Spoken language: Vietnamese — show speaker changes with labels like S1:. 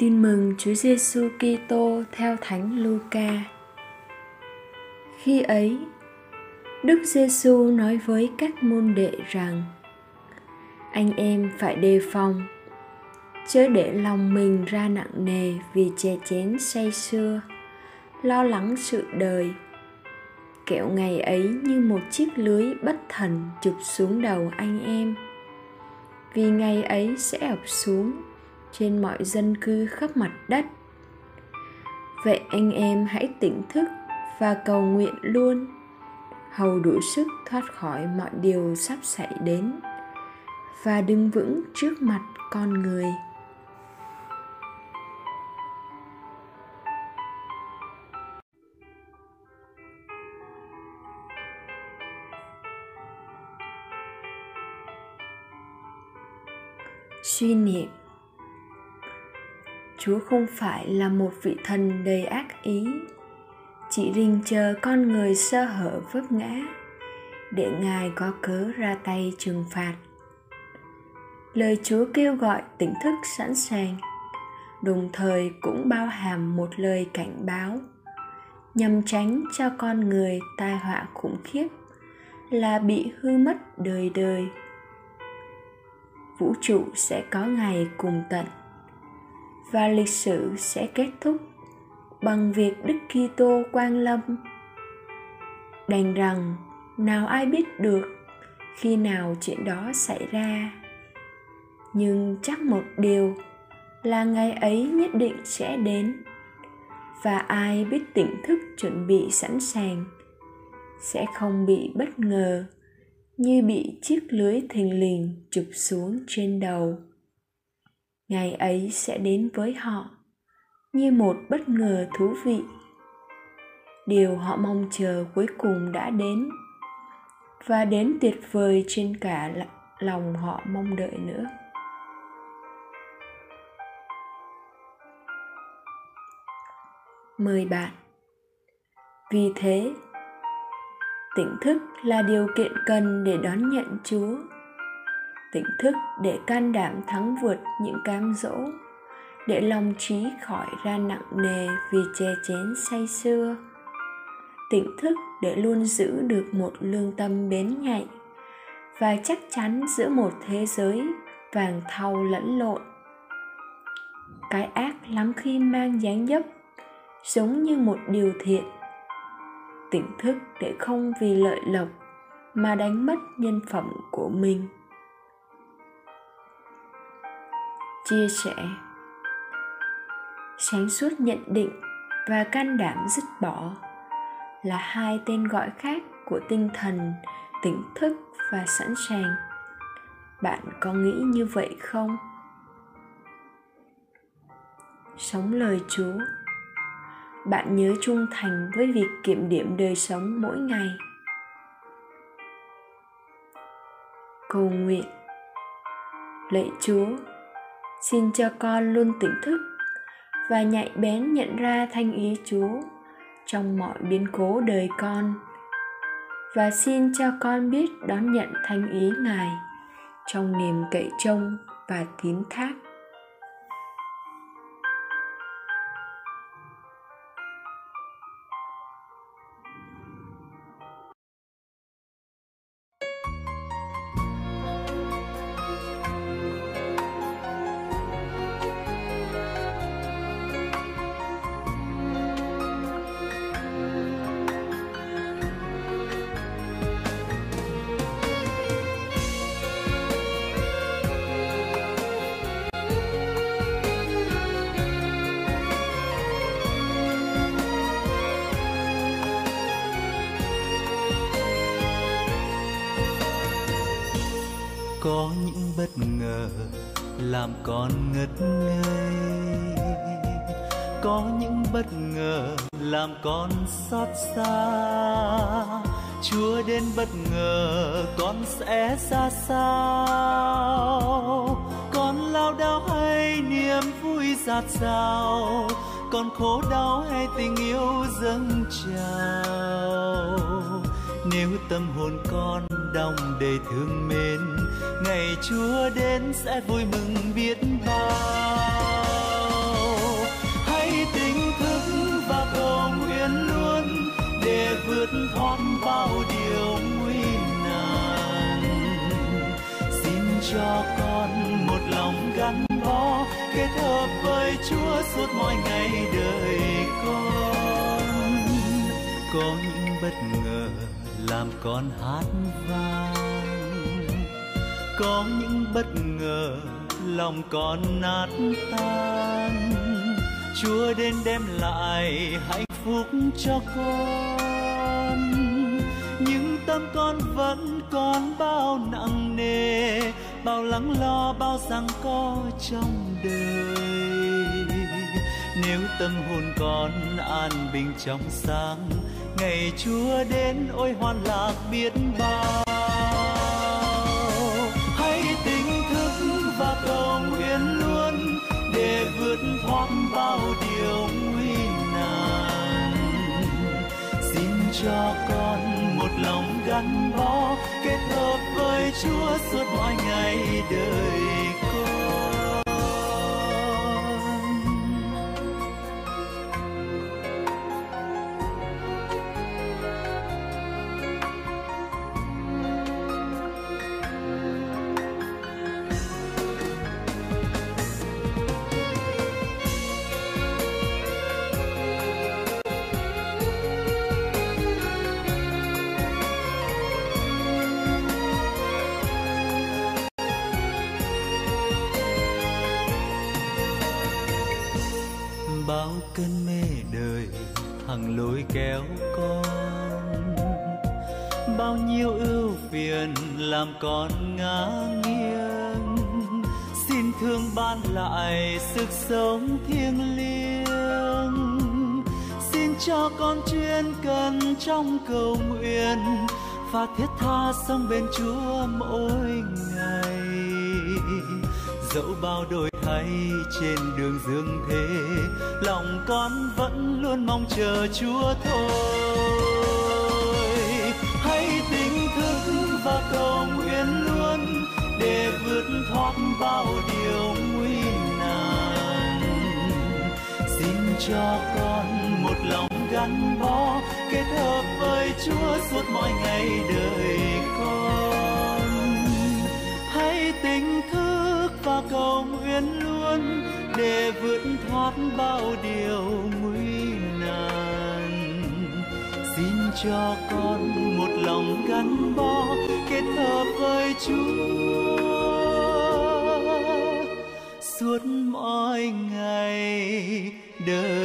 S1: Tin mừng Chúa Giêsu Kitô theo Thánh Luca. Khi ấy, Đức Giêsu nói với các môn đệ rằng: Anh em phải đề phòng, chớ để lòng mình ra nặng nề vì chè chén say sưa, lo lắng sự đời. Kẹo ngày ấy như một chiếc lưới bất thần chụp xuống đầu anh em. Vì ngày ấy sẽ ập xuống trên mọi dân cư khắp mặt đất. Vậy anh em hãy tỉnh thức và cầu nguyện luôn. Hầu đủ sức thoát khỏi mọi điều sắp xảy đến và đứng vững trước mặt con người. Suy niệm chúa không phải là một vị thần đầy ác ý. Chỉ rình chờ con người sơ hở vấp ngã, để ngài có cớ ra tay trừng phạt. Lời chúa kêu gọi tỉnh thức sẵn sàng, đồng thời cũng bao hàm một lời cảnh báo, nhằm tránh cho con người tai họa khủng khiếp là bị hư mất đời đời. Vũ trụ sẽ có ngày cùng tận và lịch sử sẽ kết thúc bằng việc Đức Kitô quang lâm. Đành rằng, nào ai biết được khi nào chuyện đó xảy ra. Nhưng chắc một điều là ngày ấy nhất định sẽ đến, và ai biết tỉnh thức chuẩn bị sẵn sàng sẽ không bị bất ngờ như bị chiếc lưới thình lình chụp xuống trên đầu ngày ấy sẽ đến với họ, như một bất ngờ thú vị. Điều họ mong chờ cuối cùng đã đến, và đến tuyệt vời trên cả lòng họ mong đợi nữa. Mời bạn. Vì thế, tỉnh thức là điều kiện cần để đón nhận chúa tỉnh thức để can đảm thắng vượt những cám dỗ để lòng trí khỏi ra nặng nề vì chè chén say xưa, tỉnh thức để luôn giữ được một lương tâm bén nhạy và chắc chắn giữa một thế giới vàng thau lẫn lộn. Cái ác lắm khi mang dáng dấp giống như một điều thiện. Tỉnh thức để không vì lợi lộc mà đánh mất nhân phẩm của mình. Chia sẻ. Sáng suốt nhận định và can đảm dứt bỏ là hai tên gọi khác của tinh thần, tỉnh thức và sẵn sàng. Bạn có nghĩ như vậy không? Sống lời chúa. Bạn nhớ trung thành với việc kiểm điểm đời sống mỗi ngày. Cầu nguyện. Lạy chúa xin cho con luôn tỉnh thức và nhạy bén nhận ra thanh ý chúa trong mọi biến cố đời con. Và xin cho con biết đón nhận thanh ý ngài trong niềm cậy trông và tín thác.
S2: Có những bất ngờ, làm con ngất ngây. Có những bất ngờ, làm con xót xa. Chúa đến bất ngờ, con sẽ ra sao? Con lao đao hay niềm vui giạt rào con khổ đau hay tình yêu dâng trào? Nếu tâm hồn con đong đầy thương mến ngày chúa đến sẽ vui mừng biết bao. Hãy tỉnh thức và cầu nguyện luôn để vượt thoát bao điều nguy nan. Xin cho con một lòng gắn bó, kết hợp với chúa suốt mọi ngày đời con. Có những bất ngờ làm con hát vang có những bất ngờ, lòng con nát tan. Chúa đến đem lại hạnh phúc cho con. Nhưng tâm con vẫn còn bao nặng nề, bao lắng lo, bao rằng có trong đời. Nếu tâm hồn con an bình trong sáng, ngày chúa đến ôi hoan lạc biết bao cho con một lòng gắn bó kết hợp với Chúa suốt mọi ngày đời cơn mê đời, hằng lối kéo con. Bao nhiêu ưu phiền làm con ngã nghiêng. Xin thương ban lại sức sống thiêng liêng. Xin cho con chuyên cần trong cầu nguyện, và thiết tha sống bên Chúa mỗi ngày dẫu bao đổi thay trên đường dương thế, lòng con vẫn luôn mong chờ chúa thôi. Hãy tỉnh thức và cầu nguyện luôn để vượt thoát bao điều nguy nan. Xin cho con một lòng gắn bó, kết hợp với chúa suốt mọi ngày đời con. Hãy tỉnh thức và cầu nguyện luôn để vượt thoát bao điều nguy nan. Xin cho con một lòng gắn bó kết hợp với chúa. Suốt mọi ngày đời